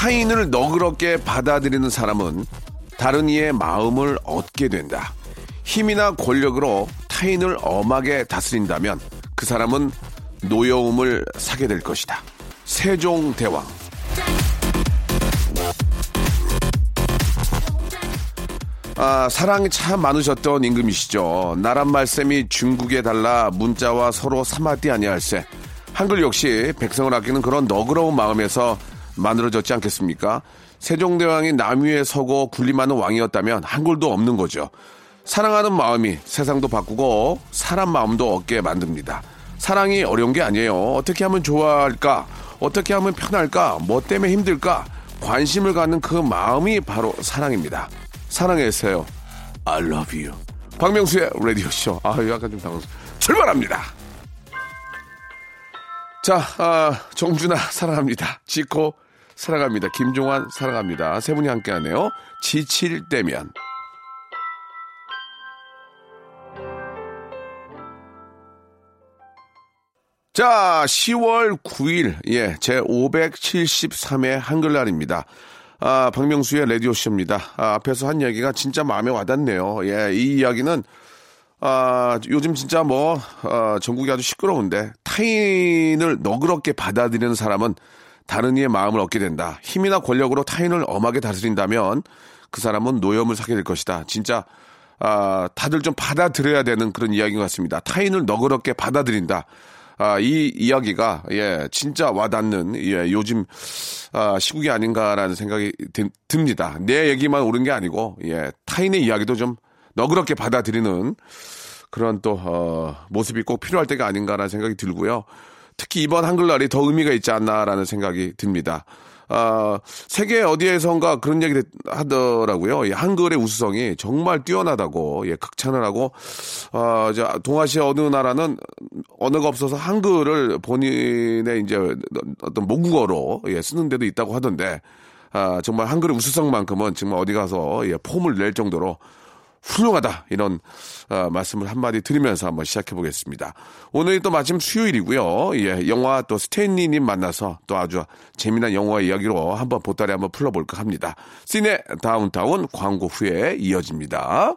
타인을 너그럽게 받아들이는 사람은 다른 이의 마음을 얻게 된다. 힘이나 권력으로 타인을 엄하게 다스린다면 그 사람은 노여움을 사게 될 것이다. 세종대왕. 아, 사랑이 참 많으셨던 임금이시죠. 나란 말씀이 중국에 달라 문자와 서로 사마디 아니할세. 한글 역시 백성을 아끼는 그런 너그러운 마음에서 만들어졌지 않겠습니까? 세종대왕이 남 위에 서고 군림하는 왕이었다면 한글도 없는 거죠. 사랑하는 마음이 세상도 바꾸고 사람 마음도 얻게 만듭니다. 사랑이 어려운 게 아니에요. 어떻게 하면 좋아할까? 어떻게 하면 편할까? 뭐 때문에 힘들까? 관심을 갖는 그 마음이 바로 사랑입니다. 사랑했어요. I love you. 박명수의 라디오쇼. 아, 약간 좀 당황. 출발합니다. 자, 아, 정준아 사랑합니다. 지코 사랑합니다. 김종환 사랑합니다. 세 분이 함께 하네요. 지칠 때면. 자, 10월 9일, 예, 제 573회 한글날입니다. 아, 박명수의 라디오쇼입니다. 아, 앞에서 한 이야기가 진짜 마음에 와닿네요. 예, 이 이야기는, 아, 요즘 진짜 뭐, 어, 전국이 아주 시끄러운데, 타인을 너그럽게 받아들이는 사람은 다른 이의 마음을 얻게 된다. 힘이나 권력으로 타인을 엄하게 다스린다면 그 사람은 노염을 사게 될 것이다. 진짜, 아, 다들 좀 받아들여야 되는 그런 이야기인 것 같습니다. 타인을 너그럽게 받아들인다. 아, 이 이야기가, 예, 진짜 와닿는, 예, 요즘, 아, 시국이 아닌가라는 생각이 드, 듭니다. 내 얘기만 옳은 게 아니고, 예, 타인의 이야기도 좀 너그럽게 받아들이는 그런 또, 어, 모습이 꼭 필요할 때가 아닌가라는 생각이 들고요. 특히 이번 한글날이 더 의미가 있지 않나라는 생각이 듭니다. 아, 세계 어디에선가 그런 얘기를 하더라고요. 이 한글의 우수성이 정말 뛰어나다고, 예, 극찬을 하고, 아, 저, 동아시아 어느 나라는 언어가 없어서 한글을 본인의 이제 어떤 모국어로, 예, 쓰는 데도 있다고 하던데, 아, 정말 한글의 우수성만큼은 정말 어디 가서, 예, 폼을 낼 정도로 훌륭하다 이런 어, 말씀을 한마디 드리면서 한번 시작해 보겠습니다. 오늘이 또 마침 수요일이고요. 예, 영화 또 스탠리님 만나서 또 아주 재미난 영화 이야기로 한번 보따리 한번 풀어볼까 합니다. 시네 다운타운 광고 후에 이어집니다.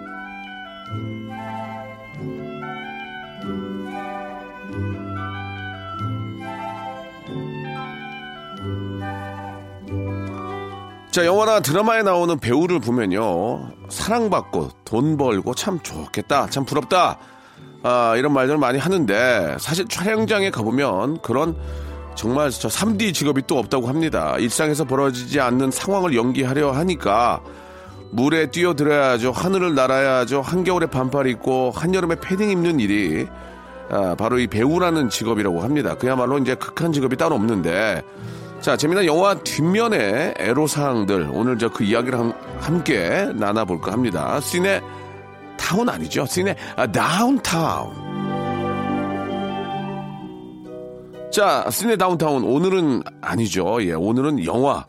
자, 영화나 드라마에 나오는 배우를 보면요. 사랑받고 돈 벌고 참 좋겠다. 참 부럽다. 아, 이런 말들을 많이 하는데 사실 촬영장에 가보면 그런 정말 저 3D 직업이 또 없다고 합니다. 일상에서 벌어지지 않는 상황을 연기하려 하니까 물에 뛰어들어야죠. 하늘을 날아야죠. 한겨울에 반팔 입고 한여름에 패딩 입는 일이 아, 바로 이 배우라는 직업이라고 합니다. 그야말로 이제 극한 직업이 따로 없는데 자, 재미난 영화 뒷면의 애로사항들 오늘 저 그 이야기를 함, 함께 나눠볼까 합니다. 시네 타운 아니죠? 시네 아, 다운타운. 자, 시네 다운타운 오늘은 아니죠. 예, 오늘은 영화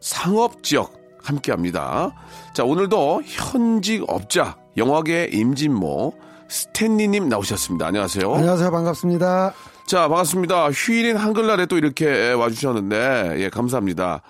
상업지역 함께 합니다. 자, 오늘도 현직 업자 영화계 임진모 스탠리님 나오셨습니다. 안녕하세요. 안녕하세요. 반갑습니다. 자, 반갑습니다. 휴일인 한글날에 또 이렇게 와주셨는데, 예, 감사합니다.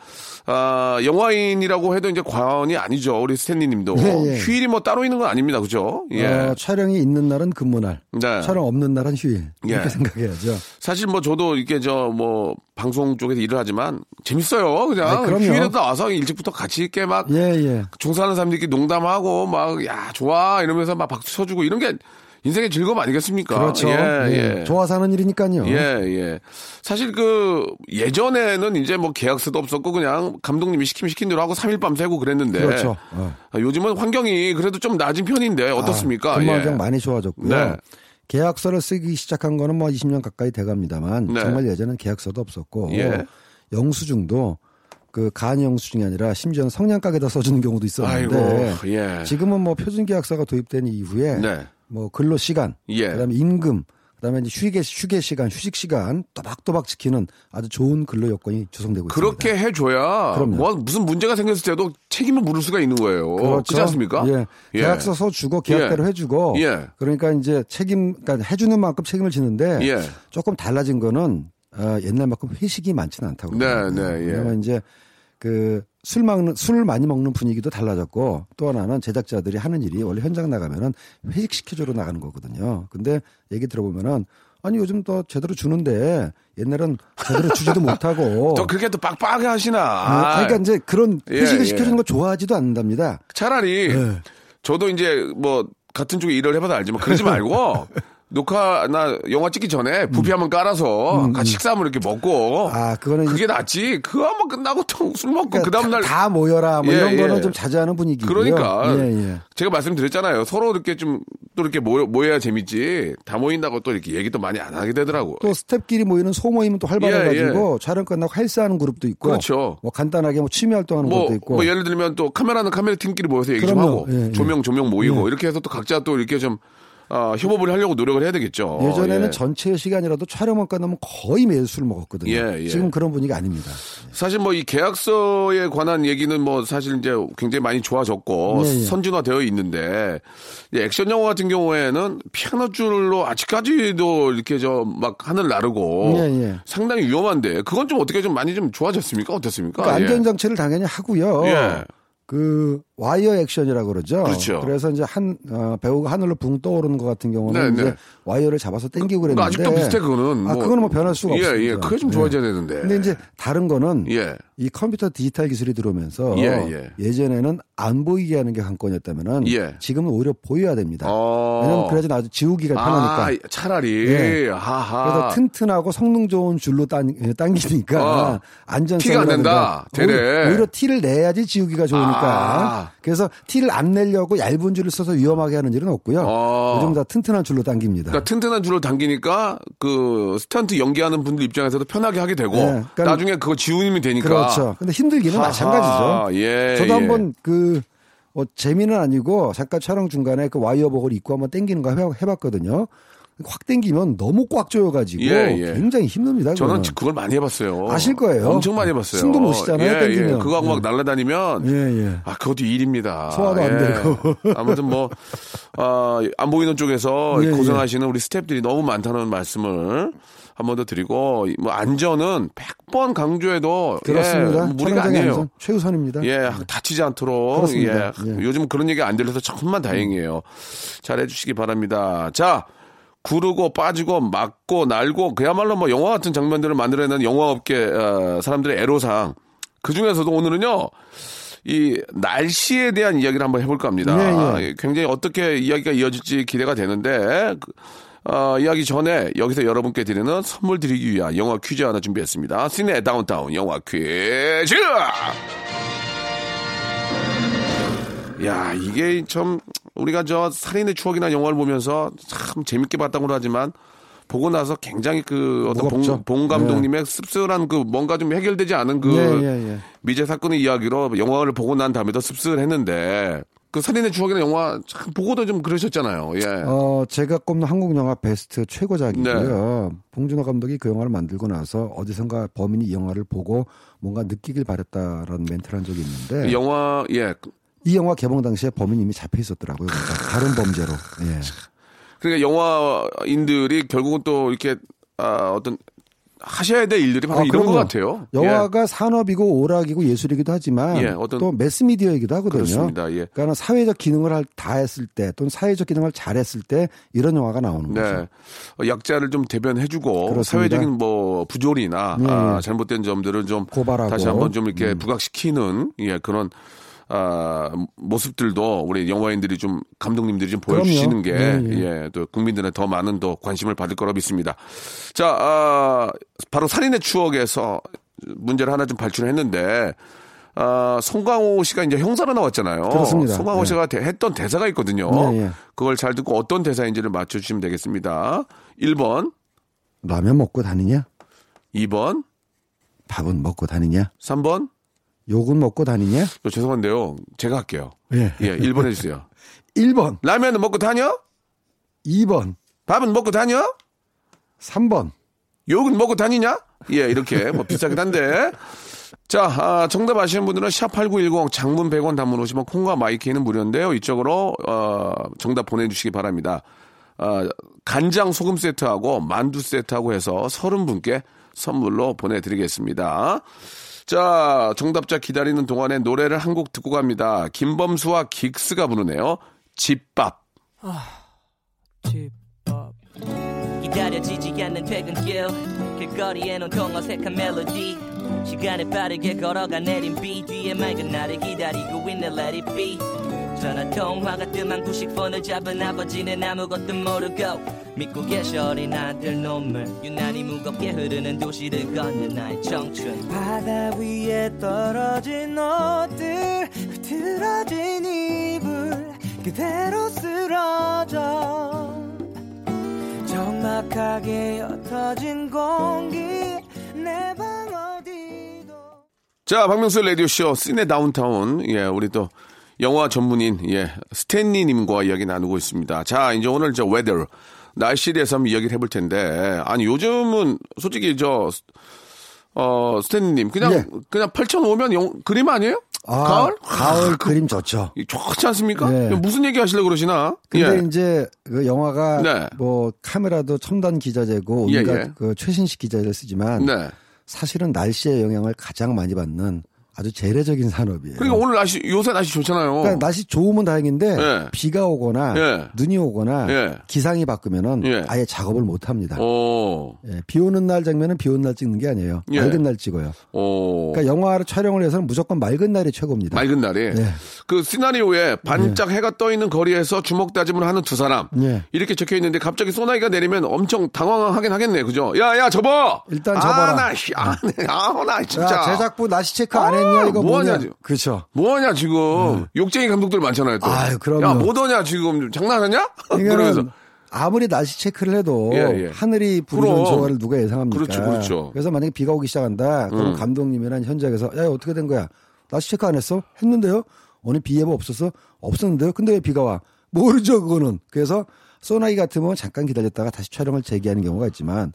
아, 영화인이라고 해도 이제 과언이 아니죠. 우리 스탠리 님도. 예, 예. 휴일이 뭐 따로 있는 건 아닙니다. 그죠? 예. 어, 촬영이 있는 날은 근무날, 네. 촬영 없는 날은 휴일 이렇게 예. 생각해야죠. 사실 뭐 저도 이렇게 저 뭐 방송 쪽에서 일을 하지만 재밌어요. 그냥 아, 그럼요. 휴일에 나와서 일찍부터 같이 있게 막 예, 예. 종사하는 사람들끼리 농담하고 막 야 좋아 이러면서 막 박수 쳐주고 이런 게 인생의 즐거움 아니겠습니까? 그렇죠. 예, 예. 예. 좋아서 하는 일이니까요. 예, 예. 사실 그 예전에는 이제 뭐 계약서도 없었고 그냥 감독님이 시키면 시킨 대로 하고 3일 밤 새고 그랬는데 그렇죠. 어. 아, 요즘은 환경이 그래도 좀 낮은 편인데 어떻습니까? 아, 근무 예. 환경 많이 좋아졌고요. 네. 계약서를 쓰기 시작한 거는 뭐 20년 가까이 돼갑니다만 네. 정말 예전엔 계약서도 없었고 예. 영수증도 그 간 영수증이 아니라 심지어는 성냥가게다 써주는 경우도 있었는데 아이고, 예. 지금은 뭐 표준 계약서가 도입된 이후에 네. 뭐 근로 시간, 예. 그다음에 임금, 그다음에 이제 휴게 휴게 시간, 휴식 시간 또박또박 지키는 아주 좋은 근로 여건이 조성되고 그렇게 있습니다. 해줘야 그럼요. 뭐 무슨 문제가 생겼을 때도 책임을 물을 수가 있는 거예요. 그렇죠. 그렇지 않습니까? 예. 예. 계약서 써주고 계약대로 예. 해주고 예. 그러니까 이제 책임, 그러니까 해주는 만큼 책임을 지는데 예. 조금 달라진 거는 어, 옛날만큼 회식이 많지는 않다고. 네. 네, 예. 왜냐면 이제 그 술 먹는 술 많이 먹는 분위기도 달라졌고 또 하나는 제작자들이 하는 일이 원래 현장 나가면은 회식 시켜주러 나가는 거거든요. 근데 얘기 들어보면은 아니 요즘 또 제대로 주는데 옛날엔 제대로 주지도 못하고. 또 그렇게 또 빡빡하게 하시나. 아, 그러니까 이제 그런 예, 회식을 예. 시켜주는 거 좋아하지도 않는답니다. 차라리 네. 저도 이제 뭐 같은 쪽에 일을 해봐도 알지만 그러지 말고 녹화나 영화 찍기 전에 부피 한번 깔아서 같이 식사 한번 이렇게 먹고 음, 아, 그거는 그게 낫지. 그거 한번 끝나고 또술 먹고 그 다음 날 다 모여라 뭐 예, 이런 거는 예. 좀 자제하는 분위기고요. 그러니까 예, 예. 제가 말씀드렸잖아요. 서로 이렇게 좀 또 이렇게 모여, 모여야 재밌지. 다 모인다고 또 이렇게 얘기도 많이 안 하게 되더라고. 또 스탭끼리 모이는 소모임은 또 활발해가지고 예, 촬영 끝나고 헬스하는 그룹도 있고, 그렇죠. 뭐 간단하게 뭐 취미 활동하는 뭐, 것도 있고, 뭐 예를 들면 또 카메라는 카메라 팀끼리 모여서 얘기 좀 그럼요. 하고 예, 예. 조명 조명 모이고 예. 이렇게 해서 또 각자 또 이렇게 좀 아, 협업을 하려고 노력을 해야 되겠죠. 예전에는 예. 전체 시간이라도 촬영만 끝나면 거의 매일 술 먹었거든요. 예, 예. 지금 그런 분위기 아닙니다. 사실 뭐 이 계약서에 관한 얘기는 뭐 사실 이제 굉장히 많이 좋아졌고 예, 예. 선진화되어 있는데 이 액션 영화 같은 경우에는 피아노 줄로 아직까지도 이렇게 저 막 하늘 나르고 예, 예. 상당히 위험한데 그건 좀 어떻게 좀 많이 좀 좋아졌습니까? 어떻습니까? 그러니까 예. 안전장치를 당연히 하고요. 예. 그 와이어 액션이라고 그러죠. 그렇죠. 그래서 이제 한 어, 배우가 하늘로 붕 떠오르는 것 같은 경우는 네, 이제 네. 와이어를 잡아서 당기고 그러니까 그랬는데 아직도 비슷해 그거는. 아 그거는 뭐 변할 수가 예, 없습니다. 예, 그게 좀 예. 좋아져야 되는데. 근데 이제 다른 거는 예. 이 컴퓨터 디지털 기술이 들어오면서 예, 예. 전에는안 보이게 하는 게 관건이었다면은 예. 지금은 오히려 보여야 됩니다. 어. 왜냐면 그래야지 아주 지우기가 편하니까. 아, 차라리 예. 하하. 그래서 튼튼하고 성능 좋은 줄로 당, 예, 당기니까 어. 안전성이 티가 안 낸다. 되네. 오히려, 오히려 티를 내야지 지우기가 좋으니까. 아. 그래서 티를 안 내려고 얇은 줄을 써서 위험하게 하는 일은 없고요. 어. 요즘 다 튼튼한 줄로 당깁니다. 그러니까 튼튼한 줄을 당기니까 그 스턴트 연기하는 분들 입장에서도 편하게 하게 되고 네, 그러니까- 나중에 그거 지우면 되니까 그렇죠. 근데 힘들기는 하하, 마찬가지죠. 예, 저도 예. 한번 그, 뭐, 재미는 아니고, 잠깐 촬영 중간에 그 와이어복을 입고 한번 당기는 거 해봤거든요. 확 당기면 너무 꽉 조여가지고 예, 예. 굉장히 힘듭니다. 저는 그거는. 그걸 많이 해봤어요. 아실 거예요. 엄청 많이 해봤어요. 숨도 못 쉬잖아요, 예. 예. 그거 하고 막 예. 날아다니면 예, 예. 아, 그것도 일입니다. 소화도 안 예. 되고. 아무튼 뭐, 아, 안 보이는 쪽에서 예, 고생하시는 우리 스탭들이 너무 많다는 말씀을 한 번 더 드리고, 뭐, 안전은 100번 강조해도. 그렇습니다. 예, 무리가 아니에요. 안전 최우선입니다. 예, 다치지 않도록. 그렇습니다. 예. 예. 요즘 그런 얘기 안 들려서 정말 다행이에요. 잘 해주시기 바랍니다. 자, 구르고 빠지고 맞고 날고 그야말로 뭐 영화 같은 장면들을 만들어내는 영화업계 어, 사람들의 애로사항. 그 중에서도 오늘은요. 이 날씨에 대한 이야기를 한번 해볼까 합니다. 예, 굉장히 어떻게 이야기가 이어질지 기대가 되는데 그, 어, 이야기 전에 여기서 여러분께 드리는 선물 드리기 위한 영화 퀴즈 하나 준비했습니다. 시네 다운타운 영화 퀴즈! 야, 이게 참 우리가 저 살인의 추억이나 영화를 보면서 참 재밌게 봤다고 하지만 보고 나서 굉장히 그 어떤 봉. 봉 감독님의 씁쓸한 그 뭔가 좀 해결되지 않은 그 예, 예, 예. 미제 사건의 이야기로 영화를 보고 난 다음에도 씁쓸했는데 그 살인의 추억이나 영화 참 보고도 좀 그러셨잖아요. 예. 어, 제가 꼽는 한국 영화 베스트 최고작이고요. 봉준호 감독이 그 영화를 만들고 나서 어디선가 범인이 이 영화를 보고 뭔가 느끼길 바랬다라는 멘트를 한 적이 있는데 영화 예. 이 영화 개봉 당시에 범인이 이미 잡혀 있었더라고요. 그러니까 다른 범죄로. 예. 그러니까 영화인들이 결국은 또 이렇게 아, 어떤 하셔야 될 일들이 바로 아, 이런 것 그럼요. 같아요. 영화가 산업이고 오락이고 예술이기도 하지만 예, 어떤- 또 매스미디어이기도 하거든요. 그렇습니다. 예. 그러니까 사회적 기능을 할- 다 했을 때 또는 사회적 기능을 잘 했을 때 이런 영화가 나오는 네. 거죠. 어, 약자를 좀 대변해주고 그렇습니다. 사회적인 뭐 부조리나 예, 아, 예. 잘못된 점들을 좀 고발하고. 음. 다시 한번 좀 이렇게 부각시키는 예 그런 아, 모습들도 우리 영화인들이 좀 감독님들이 좀 보여주시는 그럼요. 게 예, 예, 또 국민들의 더 많은 더 관심을 받을 거라 믿습니다. 자, 아, 바로 살인의 추억에서 문제를 하나 좀 발출했는데. 아, 송강호 씨가 이제 형사로 나왔잖아요. 그렇습니다. 송강호 네. 씨가 대- 했던 대사가 있거든요. 네, 예. 그걸 잘 듣고 어떤 대사인지를 맞춰주시면 되겠습니다. 1번, 라면 먹고 다니냐? 2번, 밥은 먹고 다니냐? 3번. 욕은 먹고 다니냐? 저 죄송한데요. 제가 할게요. 예. 예, 1번 해주세요. 1번, 라면은 먹고 다녀? 2번, 밥은 먹고 다녀? 3번. 욕은 먹고 다니냐? 예, 이렇게 뭐 비싸긴 한데. 자, 아, 정답 아시는 분들은 샵8910 장문 100원 단문 오시면 콩과 마이키는 무료인데요. 이쪽으로 어, 정답 보내주시기 바랍니다. 아, 간장 소금 세트하고 만두 세트하고 해서 30분께 선물로 보내드리겠습니다. 자, 정답자 기다리는 동안에 노래를 한 곡 듣고 갑니다. 김범수와 긱스가 부르네요. 집밥. 집밥 기다려지지 않는 퇴근길 길거리엔 온통 어색한 멜로디 시간을 빠르게 걸어가 내린 비 뒤에 맑은 나를 기다리고 있는 let it be 전화 통화가 뜸한 90폰을 잡은 아버지는 아무것도 모르고 믿고 계셔 어린 아들 눈물 유난히 무겁게 흐르는 도시를 걷는 나의 청춘. 바다 위에 떨어진 옷들 흐트러진 이불 그대로 쓰러져. 적막하게 옅어진 공기 내 방 어디도. 자, 박명수 라디오쇼, 시네 다운타운. 예, 우리 또 영화 전문인, 예, 스탠리님과 이야기 나누고 있습니다. 자, 이제 오늘 저 weather, 날씨에 대해서 한번 이야기를 해볼 텐데, 아니, 요즘은 솔직히 저, 어, 스탠리님, 그냥, 예. 그냥 8,000 영, 그림 아니에요? 아, 가을? 가을 그림 좋죠. 좋지 않습니까? 예. 무슨 얘기 하시려고 그러시나? 근데 예. 이제 그 영화가 네. 뭐 카메라도 첨단 기자재고 예, 온갖 예. 그 최신식 기자재를 쓰지만 네. 사실은 날씨의 영향을 가장 많이 받는 아주 재래적인 산업이에요. 그러니까 오늘 날씨, 요새 날씨 좋잖아요. 그러니까 날씨 좋으면 다행인데 예. 비가 오거나 예. 눈이 오거나 예. 기상이 바꾸면은 예. 아예 작업을 못 합니다. 오, 예, 비 오는 날 장면은 비 오는 날 찍는 게 아니에요. 예. 맑은 날 찍어요. 오. 그러니까 영화를 촬영을 해서는 무조건 맑은 날이 최고입니다. 맑은 날이 예. 그 시나리오에 반짝 해가 떠 있는 거리에서 주먹 다짐을 하는 두 사람 예. 이렇게 적혀 있는데 갑자기 소나기가 내리면 엄청 당황하긴 하겠네 그죠 야야 접어 일단 접어라. 아나 아나 진짜 야, 제작부 날씨 체크 안 아, 했냐 이거 뭐하냐, 뭐냐? 지금. 그렇죠. 뭐하냐 지금 욕쟁이 감독들 많잖아요 또 아유, 그럼요. 야 뭐더냐 지금 장난하냐 그러면서 그러면서 아무리 날씨 체크를 해도 예, 예. 하늘이 부르는 그럼. 조화를 누가 예상합니까? 그렇죠, 그렇죠. 래서 만약에 비가 오기 시작한다. 그럼 음. 감독님이나 현장에서 야 어떻게 된 거야? 날씨 체크 안 했어? 했는데요. 오늘 비 예보 없었어? 없었는데요. 근데 왜 비가 와? 모르죠 그거는. 그래서 소나기 같으면 잠깐 기다렸다가 다시 촬영을 재개하는 경우가 있지만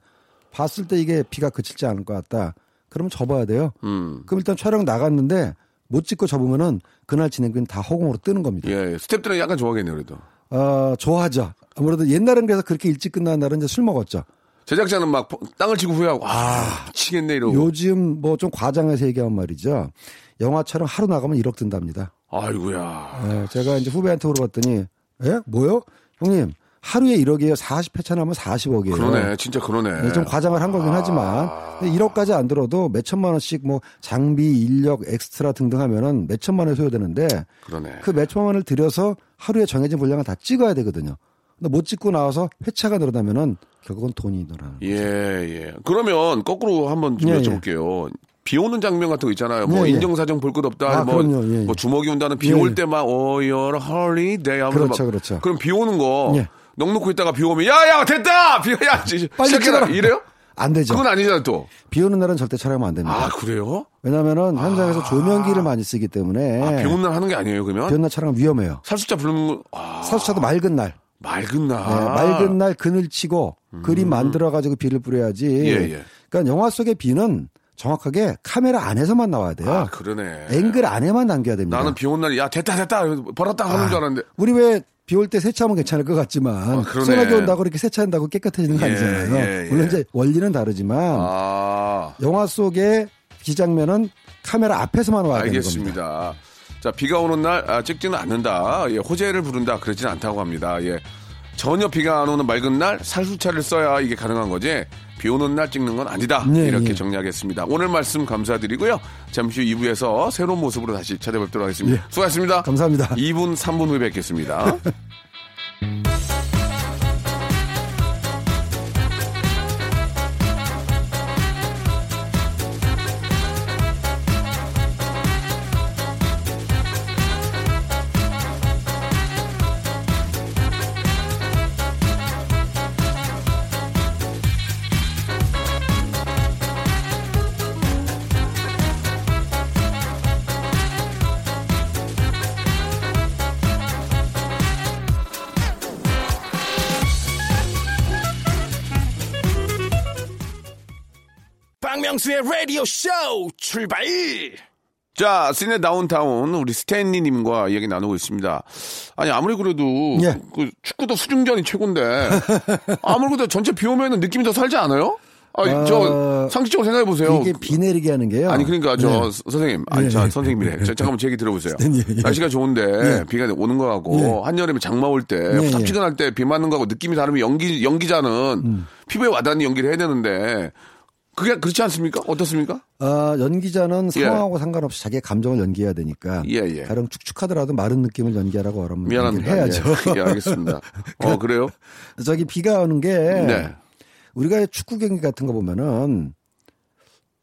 봤을 때 이게 비가 그칠지 않을 것 같다. 그러면 접어야 돼요. 음. 그럼 일단 촬영 나갔는데 못 찍고 접으면은 그날 진행비는 다 허공으로 뜨는 겁니다. 예 스탭들은 약간 좋아하겠네요 그래도 어, 좋아하죠. 아무래도 옛날엔 그래서 그렇게 일찍 끝나는 날은 이제 술 먹었죠. 제작자는 막 땅을 치고 후회하고 아 미치겠네 이러고 요즘 뭐 좀 과장해서 얘기하면 말이죠. 영화처럼 하루 나가면 1억 든답니다. 아이고야 예, 제가 이제 후배한테 물어봤더니, 예? 뭐요? 형님, 하루에 1억이에요. 40회차 나면 40억이에요. 그러네 진짜 그러네 네, 좀 과장을 한 거긴 하지만 근데 1억까지 안 들어도 몇 천만 원씩 뭐 장비, 인력, 엑스트라 등등 하면은 몇 천만 원 소요되는데 그러네 그 몇 천만 원을 들여서 하루에 정해진 분량을 다 찍어야 되거든요. 근데 못 찍고 나와서 회차가 늘어나면은 결국은 돈이 늘어나는 예, 예. 그러면 거꾸로 한번 좀 예, 여쭤볼게요. 비 오는 장면 같은 거 있잖아요. 뭐 예, 예. 인정사정 볼 것 없다. 아, 뭐, 그럼요. 예, 예. 뭐 주먹이 운다는 비 예, 올 예. 때만 어, you're holiday 하면서 그렇죠, 막 그렇죠. 그럼 비 오는 거 예. 넉넉히 있다가 비 오면 야야 됐다 비 야, 지- 빨리 시작해라. 이래요? 안 되죠. 그건 아니잖아 또. 비 오는 날은 절대 촬영하면 안 됩니다. 아 그래요? 왜냐면은 현장에서 조명기를 많이 쓰기 때문에 아, 비 오는 날 하는 게 아니에요 그러면? 비 오는 날 촬영 위험해요. 살수자 부르는 거 아, 사수차도 맑은 날, 맑은 날. 네, 맑은 날 그늘 치고 그림 만들어 가지고 비를 뿌려야지. 음. 예, 예. 그러니까 영화 속의 비는 정확하게 카메라 안에서만 나와야 돼요. 아 그러네. 앵글 안에만 남겨야 됩니다. 나는 비 오는 날 야 됐다 됐다 벌었다 하는 줄 알았는데 우리 왜 비 올 때 세차하면 괜찮을 것 같지만 아. 소나기 온다고 이렇게 세차한다고 깨끗해지는 거 예, 아니잖아요. 예, 예. 물론 이제 원리는 다르지만 아, 영화 속의 비장면은 카메라 앞에서만 와야 되는 겁니다. 알겠습니다. 자, 비가 오는 날 아, 찍지는 않는다. 예, 호재를 부른다. 그러진 않다고 합니다. 예. 전혀 비가 안 오는 맑은 날 살수차를 써야 이게 가능한 거지. 비 오는 날 찍는 건 아니다. 네, 이렇게 예. 정리하겠습니다. 오늘 말씀 감사드리고요. 잠시 후 2부에서 새로운 모습으로 다시 찾아뵙도록 하겠습니다. 예. 수고하셨습니다. 감사합니다. 2분, 3분 후에 뵙겠습니다. 박명수의 라디오 쇼 출발! 자, 시내 다운타운 우리 스탠리님과 이야기 나누고 있습니다. 아니 아무리 그래도 예. 그 축구도 수중전이 최고인데 아무리 그래도 전체 비 오면 느낌이 더 살지 않아요? 아, 저 어, 상식적으로 생각해 보세요. 이게 비 내리게 하는 게요. 아니 그러니까 저 네. 서- 선생님, 아니 예, 자 예. 선생님이래. 저, 잠깐만 제 얘기 들어보세요. 예, 예. 날씨가 좋은데 예. 비가 오는 거 예. 한여름에 장마 올 때. 후텁지근할 때 비 맞는 거하고 느낌이 다르면 연기 연기자는 음. 피부에 와닿는 연기를 해야 되는데 그게 그렇지 않습니까? 어떻습니까? 아, 연기자는 예. 상황하고 상관없이 자기의 감정을 연기해야 되니까 예, 예. 가령 축축하더라도 마른 느낌을 연기하라고 그러면 미안합니다. 해야죠. 예, 예, 알겠습니다. 어 그래요? 저기 비가 오는 게 네. 우리가 축구 경기 같은 거 보면은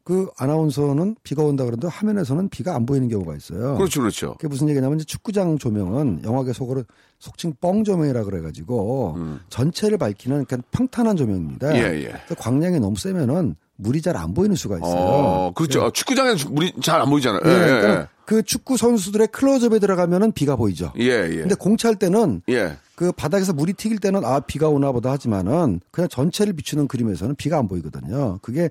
그 아나운서는 비가 온다 그러는데 화면에서는 비가 안 보이는 경우가 있어요. 그렇죠, 그렇죠. 그게 무슨 얘기냐면 이제 축구장 조명은 영화계 속으로 속칭 뻥 조명이라 그래가지고 전체를 밝히는 그냥 평탄한 조명입니다. 음. 예, 예. 광량이 너무 세면은 물이 잘 안 보이는 수가 있어요. 어, 그렇죠. 아, 축구장에 물이 잘 안 보이잖아요. 예, 예, 그러니까 그 축구 선수들의 클로즈업에 들어가면은 비가 보이죠. 예, 예. 근데 공차할 때는 예. 그 바닥에서 물이 튀길 때는 아 비가 오나 보다 하지만은 그냥 전체를 비추는 그림에서는 비가 안 보이거든요. 그게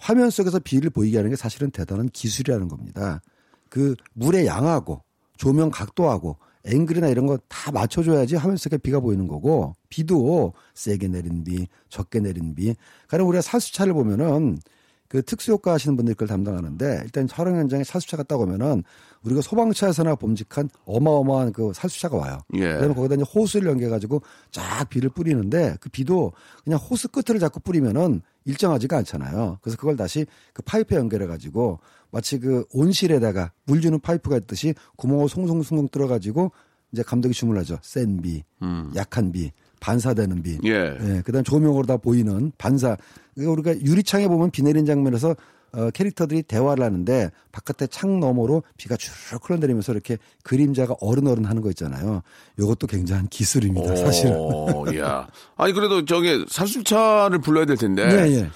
화면 속에서 비를 보이게 하는 게 사실은 대단한 기술이라는 겁니다. 그 물의 양하고 조명 각도하고 앵글이나 이런 거 다 맞춰줘야지 속에 비가 보이는 거고 비도 세게 내린 비, 적게 내린 비. 가령 우리가 살수차를 보면은 그 특수효과 하시는 분들이 그걸 담당하는데 일단 촬영 현장에 살수차가 딱 오면은 우리가 소방차에서나 범직한 어마어마한 그 살수차가 와요. 예. 그다음에 거기다 이제 호스를 연결해가지고 쫙 비를 뿌리는데 그 비도 그냥 호스 끝을 자꾸 뿌리면은 일정하지가 않잖아요. 그래서 그걸 다시 그 파이프에 연결해가지고 마치 그 온실에다가 물 주는 파이프가 있듯이 구멍을 송송송송 뚫어가지고 이제 감독이 주문하죠. 센 비, 약한 비, 반사되는 비. 예. 그다음 조명으로 다 보이는 반사. 우리가 유리창에 보면 비 내린 장면에서 어, 캐릭터들이 대화를 하는데 바깥에 창 너머로 비가 쭉 흘러내리면서 이렇게 그림자가 어른어른 하는 거 있잖아요. 이것도 굉장한 기술입니다, 사실은. 오, 야. 아니 그래도 저기 살수차를 불러야 될 텐데 예, 예.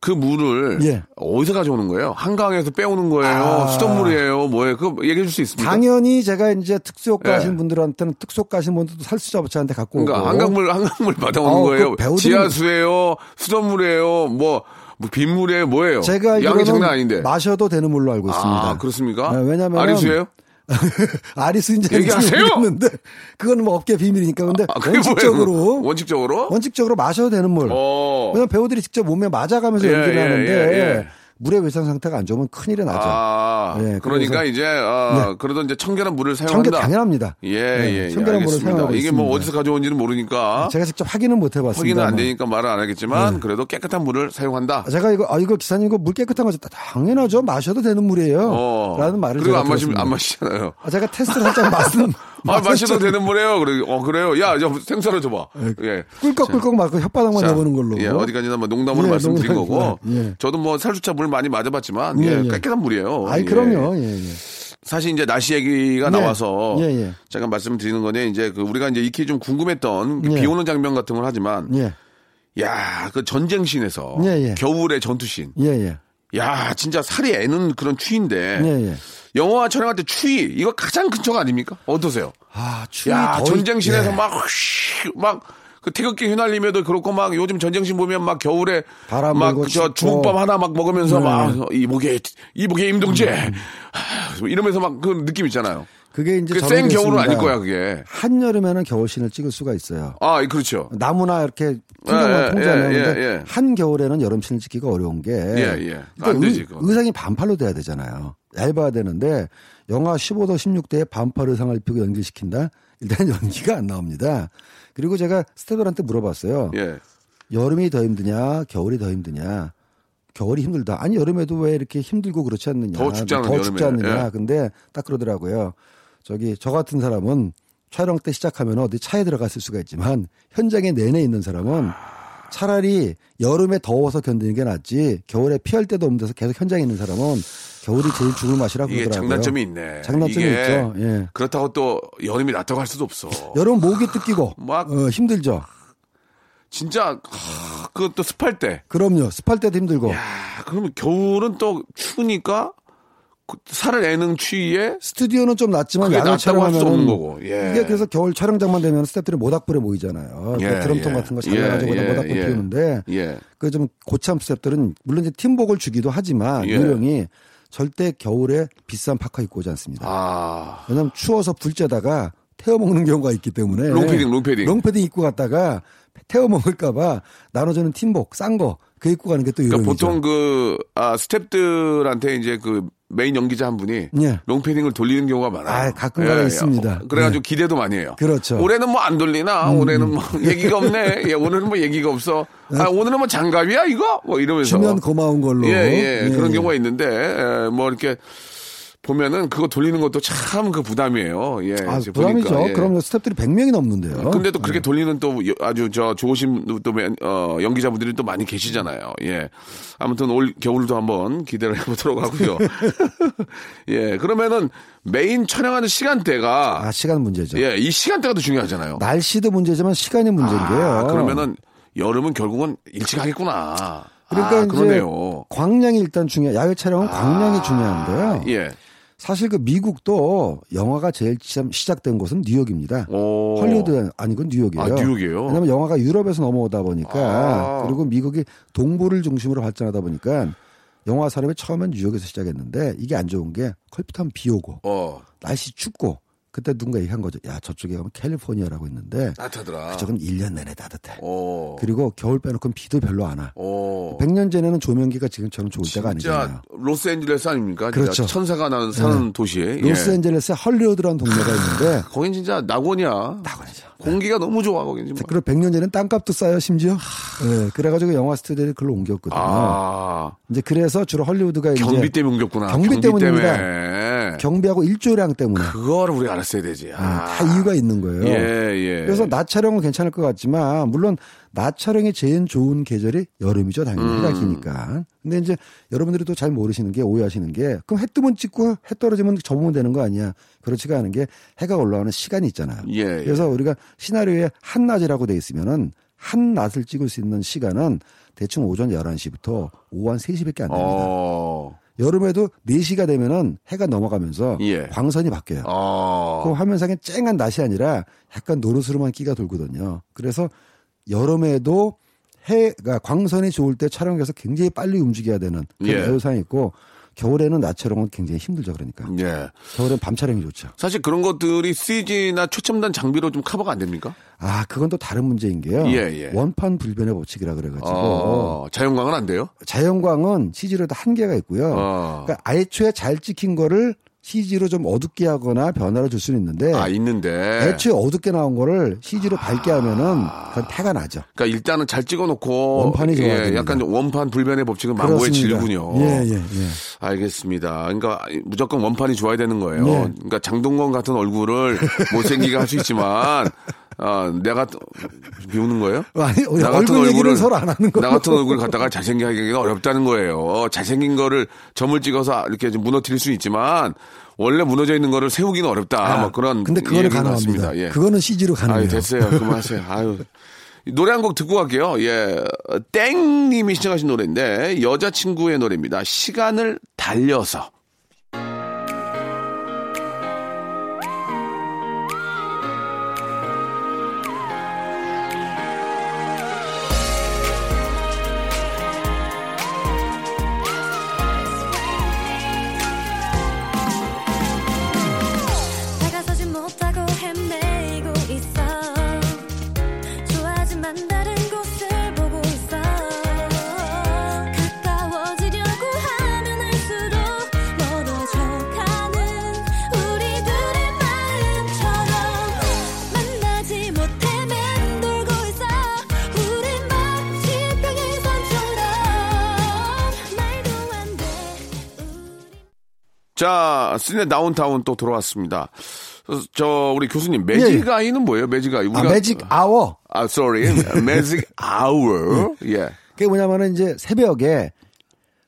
그 물을 예. 어디서 가져오는 거예요? 한강에서 빼오는 거예요? 아. 수돗물이에요? 뭐예요? 그거 얘기해 줄 수 있습니까? 당연히 제가 이제 특수효과 예. 하시는 분들한테는 특수효과 하시는 분들도 살수자부차한테 갖고 그러니까 오고. 한강물 한강물 받아오는 어, 거예요? 그 배우들은- 지하수예요? 수돗물이에요? 뭐, 뭐 빗물이에요? 뭐예요? 제가 양이 장난 아닌데. 마셔도 되는 물로 알고 있습니다. 아 그렇습니까? 네, 왜냐면 아리수예요? 아리수인지 얘기하세요! 모르겠는데 그건 뭐 업계 비밀이니까 근데 아, 원칙적으로 뭐예요? 원칙적으로? 원칙적으로 마셔도 되는 물. 어. 왜냐면 배우들이 직접 몸에 맞아가면서 예, 연기를 예, 하는데 예, 예. 물의 외상 상태가 안 좋으면 큰일이 나죠. 아, 예, 그러니까 이제 아, 네. 그래도 이제 청결한 물을 사용한다. 청결 당연합니다. 예, 네, 예, 예, 청결한 물을 알겠습니다. 사용하고 이게 뭐 있습니다. 어디서 가져온지는 모르니까 제가 직접 확인은 못 해봤습니다. 확인은 안 되니까 말을 안 하겠지만 그래도 깨끗한 물을 사용한다. 제가 이거 아 이거 기사님 이거 물 깨끗한 거죠? 당연하죠. 마셔도 되는 물이에요. 어. 라는 말을 그리고 안 마시면. 안 마시잖아요. 아, 제가 테스트를 살짝 말씀 아, 마셔도 되는 물이에요. 그래, 어, 그래요. 야, 저 생수로 줘봐. 예. 꿀꺽꿀꺽 맞고 혓바닥만 자, 내보는 걸로. 예, 어디까지나 뭐 농담으로 예, 말씀드린 농담이구나. 거고. 예. 저도 뭐 살수차 물 많이 맞아봤지만, 예, 예, 예. 깨끗한 물이에요. 아이 예. 그럼요. 예, 예. 사실 이제 날씨 얘기가 예. 나와서 예, 예. 제가 말씀드리는 건데 이제 그 우리가 이제 익히 좀 궁금했던 예. 비 오는 장면 같은 걸 하지만 예. 야, 그 전쟁신에서 예, 예. 겨울의 전투신. 예, 예. 야, 진짜 살이 애는 그런 추위인데. 예, 예. 영화 촬영할 때 추위 이거 가장 큰 척 아닙니까? 어떠세요? 아, 추위 야, 전쟁신에서 예. 막, 휘, 막, 그 태극기 휘날리며도 그렇고 막 요즘 전쟁신 보면 막 겨울에 바람 막 저. 주먹밥 하나 막 먹으면서 네. 막 이복의 이복의 임동재 하, 이러면서 막 그 느낌 있잖아요. 그게 이제 그 저런 센게 겨울은 아닐. 거야 그게. 한 여름에는 겨울신을 찍을 수가 있어요. 아 그렇죠. 나무나 이렇게 예, 풍경만 예, 통제하는 예, 건데 예. 한 겨울에는 여름신을 찍기가 어려운 게 예, 예. 그러니까 안 되지. 의상이 반팔로 돼야 되잖아요. 얇아야 되는데 영하 15도 16도에 반팔 의상을 입히고 연기시킨다? 일단 연기가 안 나옵니다. 그리고 제가 스태프들한테 물어봤어요. 예. 여름이 더 힘드냐, 겨울이 더 힘드냐. 겨울이 힘들다. 아니 여름에도 왜 이렇게 힘들고 그렇지 않느냐. 더 춥지 않은 더 춥지. 않느냐. 예. 근데 딱 그러더라고요. 저기 저 같은 사람은 촬영 때 시작하면 어디 차에 들어갔을 수가 있지만 현장에 내내 있는 사람은 차라리 여름에 더워서 견디는 게 낫지 겨울에 피할 데도 없는 데서 계속 현장에 있는 사람은 겨울이 제일 죽을 맛이라고 이게 그러더라고요. 장단점이 있네. 장단점이 이게 있죠. 예. 그렇다고 또 여름이 낫다고 할 수도 없어. 여름 목이 뜯기고 막- 어, 힘들죠. 진짜 하, 그것도 습할 때. 그럼요. 습할 때도 힘들고 야, 그러면 겨울은 또 추우니까 그 살을 에는 추위에 스튜디오는 좀 낫지만 그게 야외 촬영하면 없는 거고. 예. 이게 그래서 겨울 촬영장만 되면 스태프들이 모닥불에 모이잖아요. 예, 그 드럼통 예. 같은 거 예, 잘라가지고 예, 모닥불 예. 피우는데 예. 그좀 고참 스태프들은 물론 이제 팀복을 주기도 하지만 예. 요령이 절대 겨울에 비싼 파카 입고 오지 않습니다. 아. 왜냐면 추워서 불 쬐다가 태워 먹는 경우가 있기 때문에 롱패딩, 롱패딩. 롱패딩 입고 갔다가 태워 먹을까봐 나눠주는 팀복 싼 거 그 입고 가는 게또 그러니까 요령이죠. 보통 그, 아, 스탭들한테 이제 그 메인 연기자 한 분이 예. 롱패딩을 돌리는 경우가 많아요. 아, 가끔가다 있습니다. 어, 그래가지고 네. 기대도 많이 해요. 그렇죠. 음. 올해는 뭐 안 돌리나? 올해는 뭐 얘기가 없네. 예, 오늘은 뭐 얘기가 없어. 아, 오늘은 뭐 장갑이야, 이거? 뭐 이러면서. 네. 주면 고마운 걸로. 예, 예, 예, 그런 예. 경우가 있는데, 예, 뭐 이렇게 보면은 그거 돌리는 것도 참 그 부담이에요. 예. 아, 부담이죠. 보니까, 예. 그럼요. 스태프들이 100명이 넘는데요. 근데 또 그렇게 돌리는 또 여- 아주 저 좋으신 또 매- 어, 연기자분들이 또 많이 계시잖아요. 예. 아무튼 올 겨울도 한번 기대를 해보도록 하고요. 예. 그러면은 메인 촬영하는 시간대가 아, 시간 문제죠. 예, 이 시간대가 더 중요하잖아요. 날씨도 문제지만 시간이 문제인 게요. 아, 그러면은 여름은 결국은 일찍 하겠구나. 그러니까 아, 이제 그러네요. 광량이 일단 중요. 야외 촬영은 광량이 중요한데요. 예. 사실 그 미국도 영화가 제일 시- 시작된 곳은 뉴욕입니다. 오. 헐리우드 아니고 뉴욕이에요. 아, 뉴욕이에요? 왜냐하면 영화가 유럽에서 넘어오다 보니까 아. 그리고 미국이 동부를 중심으로 발전하다 보니까 영화 사람이 처음엔 뉴욕에서 시작했는데 이게 안 좋은 게 걸핏하면 비 오고 어. 날씨 춥고 그때 누군가 얘기한 거죠. 야 저쪽에 가면 캘리포니아라고 있는데 따뜻하더라. 그쪽은 1년 내내 따뜻해. 오. 그리고 겨울 빼놓고는 비도 별로 안 와. 오. 100년 전에는 조명기가 지금처럼 좋을 때가 아니잖아요. 로스앤젤레스 아닙니까? 그렇죠. 천사가 나는 사는 도시. 예. 로스앤젤레스에 헐리우드라는 동네가 있는데 거긴 진짜 낙원이야. 낙원이죠. 공기가 너무 좋아 거긴 지금. 그리고 100년 전에는 땅값도 싸요 심지어. 네, 그래가지고 영화 스튜디오를 글로 옮겼거든요. 아 이제 그래서 주로 헐리우드가 이제 경비 때문에 옮겼구나. 경비 때문입니다. 때문에. 경비하고 일조량 때문에 그거를 우리가 알았어 야 되지. 아. 다 이유가 있는 거예요. 예 예. 그래서 낮 촬영은 괜찮을 것 같지만 물론 낮 촬영이 제일 좋은 계절이 여름이죠 당연히 음. 해가 기니까. 근데 이제 여러분들이 또 잘 모르시는 게 오해하시는 게 그럼 해 뜨면 찍고 해 떨어지면 접으면 되는 거 아니야? 그렇지가 않은 게 해가 올라오는 시간이 있잖아요. 예, 예. 그래서 우리가 시나리오에 한낮이라고 돼 있으면은 한낮을 찍을 수 있는 시간은 대충 오전 11시부터 오후 한 3시밖에 안 됩니다. 어. 여름에도 4시가 되면은 해가 넘어가면서 예. 광선이 바뀌어요. 어. 그 화면상에 쨍한 낮이 아니라 약간 노릇스름한 끼가 돌거든요. 그래서 여름에도 해가 광선이 좋을 때 촬영해서 굉장히 빨리 움직여야 되는 그런 예. 애로사항이 있고 겨울에는 낮 촬영은 굉장히 힘들죠. 그러니까 예. 겨울엔 밤 촬영이 좋죠. 사실 그런 것들이 CG나 최첨단 장비로 좀 커버가 안 됩니까? 아 그건 또 다른 문제인 게요. 예, 예. 원판 불변의 법칙이라 그래가지고 어. 자연광은 안 돼요? 자연광은 CG로도 한계가 있고요. 어. 그러니까 애초에 잘 찍힌 거를 CG로 좀 어둡게 하거나 변화를 줄 수는 있는데 아 있는데. 애초에 어둡게 나온 거를 CG로 밝게 하면은 그건 태가 나죠. 그러니까 일단은 잘 찍어놓고 원판이 좋아야 예, 됩니다. 약간 원판 불변의 법칙은 망고에. 질군요. 예, 예, 예. 알겠습니다. 그러니까 무조건 원판이 좋아야 되는 거예요. 네. 그러니까 장동건 같은 얼굴을 못생기게 할 수 있지만 아, 내가 또- 비우는 거예요? 아니, 나 같은 얼굴 얼굴을- 서로 안 하는 거고. 나 같은 얼굴 갖다가 잘생기게 하기가 어렵다는 거예요. 잘생긴 거를 점을 찍어서 이렇게 좀 무너뜨릴 수 있지만 원래 무너져 있는 거를 세우기는 어렵다. 뭐 그런 근데 그거는 가능합니다. 예. 그거는 CG로 가능해요. 아유, 됐어요. 그만하세요. 아유. 노래 한 곡 듣고 갈게요. 예. 땡님이 시청하신 노래인데, 여자친구의 노래입니다. 시간을 달려서. 자, 씨네 다운타운 또 돌아왔습니다. 어, 저 우리 교수님 매직 아이는 뭐예요? 매직 아이. 아, 우리가 매직 아워. 아, sorry. 매직 아워. 예. 그게 뭐냐면은 이제 새벽에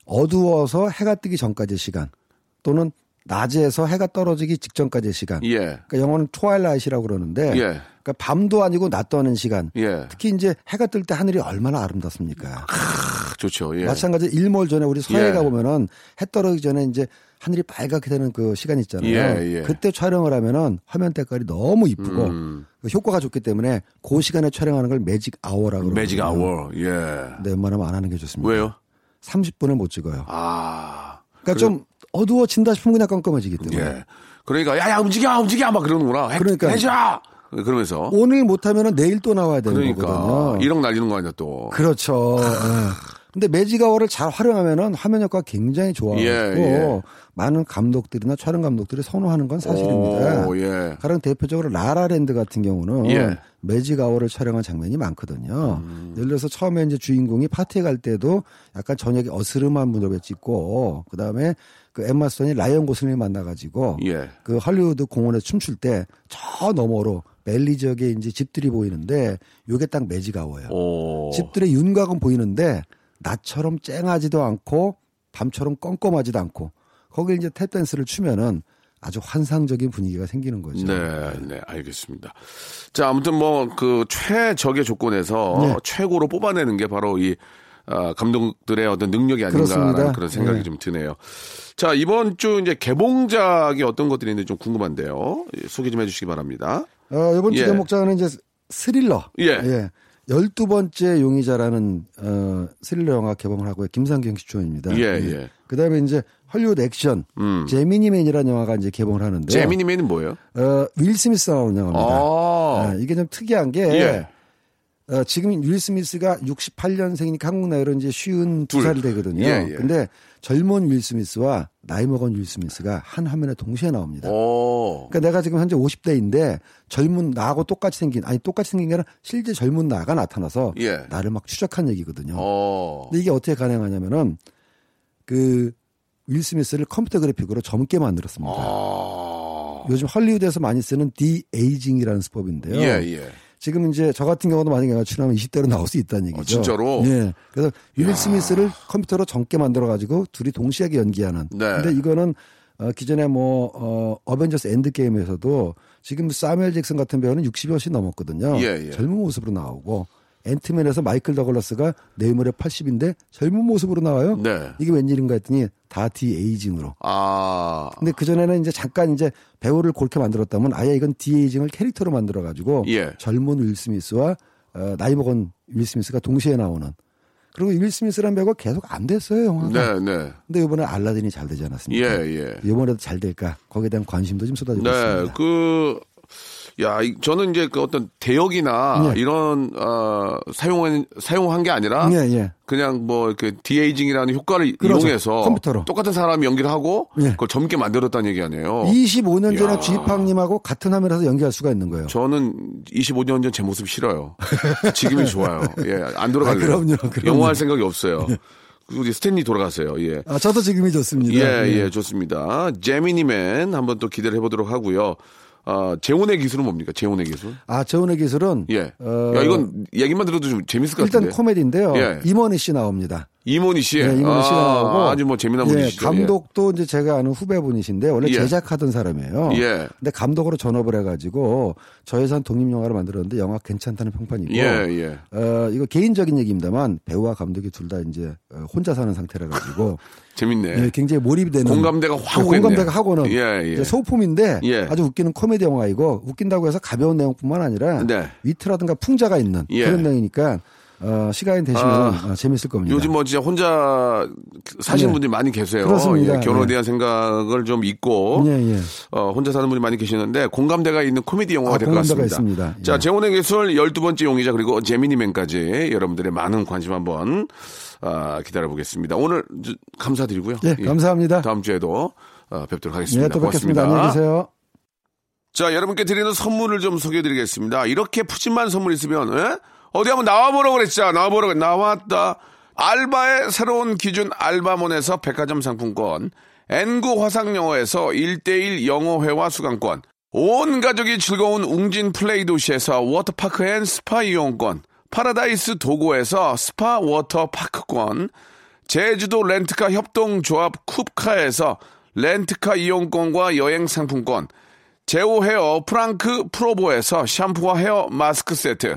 어두워서 해가 뜨기 전까지 시간 또는 낮에서 해가 떨어지기 직전까지의 시간. 예. 그러니까 영어는 twilight이라고 그러는데 예. 그러니까 밤도 아니고 낮도 아닌 시간. 예. 특히 이제 해가 뜰 때 하늘이 얼마나 아름답습니까? 아, 좋죠. 예. 마찬가지 일몰 전에 우리 서해 예. 가 보면은 해 떨어지기 전에 이제 하늘이 빨갛게 되는 그 시간 있잖아요. 예, 예. 그때 촬영을 하면은 화면 때깔이 너무 이쁘고 음. 그 효과가 좋기 때문에 그 시간에 촬영하는 걸 매직 아워라고. 매직 아워. 예. 네, 웬만하면 안 하는 게 좋습니다. 왜요? 30분을 못 찍어요. 아. 그러니까 좀 어두워진다 싶으면 그냥 깜깜해지기 때문에. 예. 그러니까 야야 움직여 움직여 막 그러는구나. 해, 그러니까. 해줘. 그러면서 오늘 못하면은 내일 또 나와야 되는 그러니까 거거든요. 1억 날리는 거 아니야 또. 그렇죠. 예. 근데 magic hour를 잘 활용하면은 화면 효과가 굉장히 좋아하고 예, 예. 많은 감독들이나 촬영 감독들이 선호하는 건 사실입니다. 오, 예. 가령 대표적으로 라라랜드 같은 경우는 예. 음. magic hour를 촬영한 장면이 많거든요. 예를 들어서 처음에 이제 주인공이 파티에 갈 때도 약간 저녁에 어스름한 무렵에 찍고 그 다음에 그 엠마 스톤이 라이언 고슬링을 만나가지고 예. 그 할리우드 공원에 춤출 때 저 너머로 밸리 지역에 이제 집들이 보이는데 요게 딱 매직아워예요. 오. 집들의 윤곽은 보이는데 낮처럼 쨍하지도 않고 밤처럼 껌껌하지도 않고 거기 이제 탭댄스를 추면은 아주 환상적인 분위기가 생기는 거죠. 네, 네, 알겠습니다. 자, 아무튼 뭐 그 최적의 조건에서 네. 최고로 뽑아내는 게 바로 이 아, 감독들의 어떤 능력이 아닌가라는. 그런 생각이 네. 좀 드네요. 자, 이번 주 이제 개봉작이 어떤 것들이 있는지 좀 궁금한데요. 예, 소개 좀 해주시기 바랍니다. 어, 이번 주 예. 제목자는 이제 스릴러. 예. 열두 번째 용의자라는 어, 스릴러 영화 개봉을 하고요. 김상경 씨 주연입니다. 예, 예. 그다음에 이제 헐리우드 액션 음. 제미니맨이라는 영화가 이제 개봉을 하는데 제미니맨은 뭐예요? 어, 윌 스미스 나오는 영화입니다. 아, 아, 이게 좀 특이한 게 예. 어, 지금 윌 스미스가 68년생이니까 한국 나이로 이제 쉰 두 둘. 살이 되거든요. 예, 예. 근데 젊은 윌 스미스와 나이 먹은 윌 스미스가 한 화면에 동시에 나옵니다. 오, 그러니까 내가 지금 현재 50대인데 젊은 나하고 똑같이 생긴 아니 똑같이 생긴 게 아니라 실제 젊은 나가 나타나서 예. 나를 막 추적한 얘기거든요. 어, 근데 이게 어떻게 가능하냐면은 그 윌 스미스를 컴퓨터 그래픽으로 젊게 만들었습니다. 아, 요즘 헐리우드에서 많이 쓰는 de-aging이라는 수법인데요. 지금 이제 저 같은 경우도 만약에 출연하면 20대로 나올 수 있다는 얘기죠. 어, 진짜로? 예. 그래서 윌 스미스를 컴퓨터로 젊게 만들어 가지고 둘이 동시에 연기하는. 네. 근데 이거는 어, 기존에 뭐 어, 어벤져스 엔드 게임에서도 지금 사무엘 잭슨 같은 배우는 60이 훨씬 넘었거든요. 예, 예. 젊은 모습으로 나오고 앤트맨에서 마이클 더글라스가 모레 80인데 젊은 모습으로 나와요. 네. 이게 웬일인가 했더니 다 de-aging으로. 아, 근데 그 전에는 이제 잠깐 이제 배우를 그렇게 만들었다면 아예 이건 de-aging을 캐릭터로 만들어 가지고 예. 젊은 윌 스미스와 어, 나이 먹은 윌 스미스가 동시에 나오는 그리고 윌 스미스라는 배우가 계속 안 됐어요 영화가. 네, 네. 근데 이번에 알라딘이 잘 되지 않았습니까? 예, 예. 이번에도 잘 될까 거기에 대한 관심도 좀 쏟아지고 네, 있습니다. 그, 야, 이- 저는 이제 그 어떤 대역이나 예. 이런, 어, 사용한, 사용한 게 아니라 예, 예. 그냥 뭐, 그, 디에이징이라는 효과를 그렇죠. 이용해서 컴퓨터로. 똑같은 사람이 연기를 하고 예. 그걸 젊게 만들었다는 얘기 아니에요. 25년 전에 야. 쥐팡님하고 같은 화면에서 연기할 수가 있는 거예요. 저는 25년 전 제 모습 싫어요. 지금이 좋아요. 예, 안 돌아갈래요. 아, 그럼요, 그럼요. 영화 할 생각이 없어요. 우리 스탠리 돌아가세요. 예. 아, 저도 지금이 좋습니다. 예, 예, 좋습니다. 제미니맨 한번 또 기대를 해보도록 하고요. 어, 재혼의 기술은 뭡니까? 재혼의 기술? 아, 재혼의 기술은 예. 어, 야, 이건 얘기만 들어도 좀 재밌을 것 일단 같은데. 코미디인데요. 예. 임원희 씨 나옵니다. 임원희 씨. 예, 임원희 씨가 나오고 아, 아주 뭐 재미난 예, 분이시죠. 감독도 이제 제가 아는 후배분이신데 원래 예. 제작하던 사람이에요. 예. 근데 감독으로 전업을 해가지고 저예산 독립 영화를 만들었는데 영화 괜찮다는 평판이고. 예, 예. 어, 이거 개인적인 얘기입니다만 배우와 감독이 둘 다 이제 어, 혼자 사는 상태라 가지고 재밌네. 예, 굉장히 몰입이 되는 공감대가 확 예, 오겠네요. 공감대가 하고는 예, 예. 소품인데 예. 아주 웃기는 코미디 영화이고 웃긴다고 해서 가벼운 내용뿐만 아니라 네. 위트라든가 풍자가 있는 예. 그런 내용이니까 어, 시간이 되시면 아, 어, 재밌을 겁니다. 요즘 뭐 진짜 혼자 사시는 예. 분들이 많이 계세요. 그렇습니다. 예, 결혼에 예. 대한 생각을 좀 잊고 예, 예. 어, 혼자 사는 분이 많이 계시는데 공감대가 있는 코미디 영화가 아, 될것 공감대가 같습니다. 있습니다. 자, 예. 재혼의 기술 12번째 용의자 그리고 제미니맨까지 여러분들의 많은 관심 한번 아, 기다려보겠습니다. 오늘 저- 감사드리고요. 예, 감사합니다. 다음 주에도 어, 뵙도록 예, 하겠습니다. 또 뵙겠습니다. 안녕히 계세요. 자, 여러분께 드리는 선물을 좀 소개해 드리겠습니다. 이렇게 푸짐한 선물 있으면, 에? 어디 한번 나와보라고 그랬죠? 나와보라고, 나왔다. 알바의 새로운 기준 알바몬에서 백화점 상품권, N구 화상영어에서 1대1 영어회화 수강권, 온 가족이 즐거운 웅진 플레이 도시에서 워터파크 and 스파 이용권, 파라다이스 도고에서 스파 워터파크권, 제주도 렌트카 협동조합 쿱카에서 렌트카 이용권과 여행 상품권, 제오 헤어 프랑크 프로보에서 샴푸와 헤어 마스크 세트,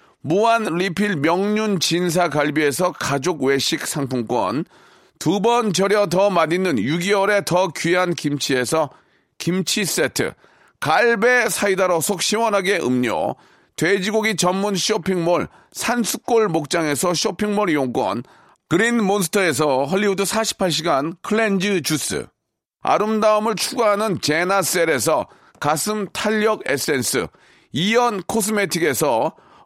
무한 리필 명륜 진사 갈비에서 가족 외식 상품권, 두 번 절여 더 맛있는 6개월에 더 귀한 김치에서 김치 세트, 갈배 사이다로 속 시원하게 음료, 돼지고기 전문 쇼핑몰 산수골 목장에서 쇼핑몰 이용권, 그린 몬스터에서 헐리우드 48시간 cleanse 주스, 아름다움을 추구하는 제나셀에서 가슴 탄력 에센스, 이연 코스메틱에서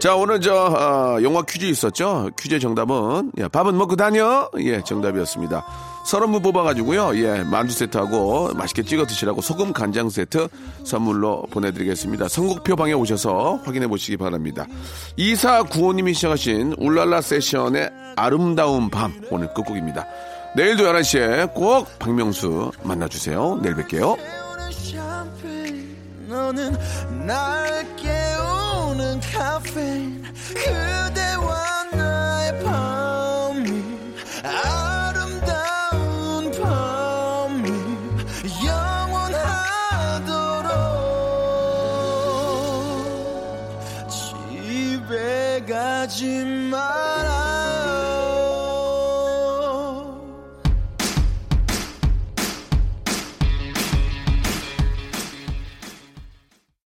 자, 오늘 저, 어, 영화 퀴즈 있었죠? 퀴즈의 정답은, 예, 밥은 먹고 다녀? 예, 정답이었습니다. 서른 분 뽑아가지고요, 예, 만두 세트하고 맛있게 찍어 드시라고 소금 간장 세트 선물로 보내드리겠습니다. 선곡표 방에 오셔서 확인해 보시기 바랍니다. 2495님이 시작하신 울랄라 세션의 아름다운 밤, 오늘 끝곡입니다. 내일도 11시에 꼭 박명수 만나주세요. 내일 뵐게요. 난 카페인 그대와 나의 밤이 아름다운 밤이 영원하도록. 가지 마라.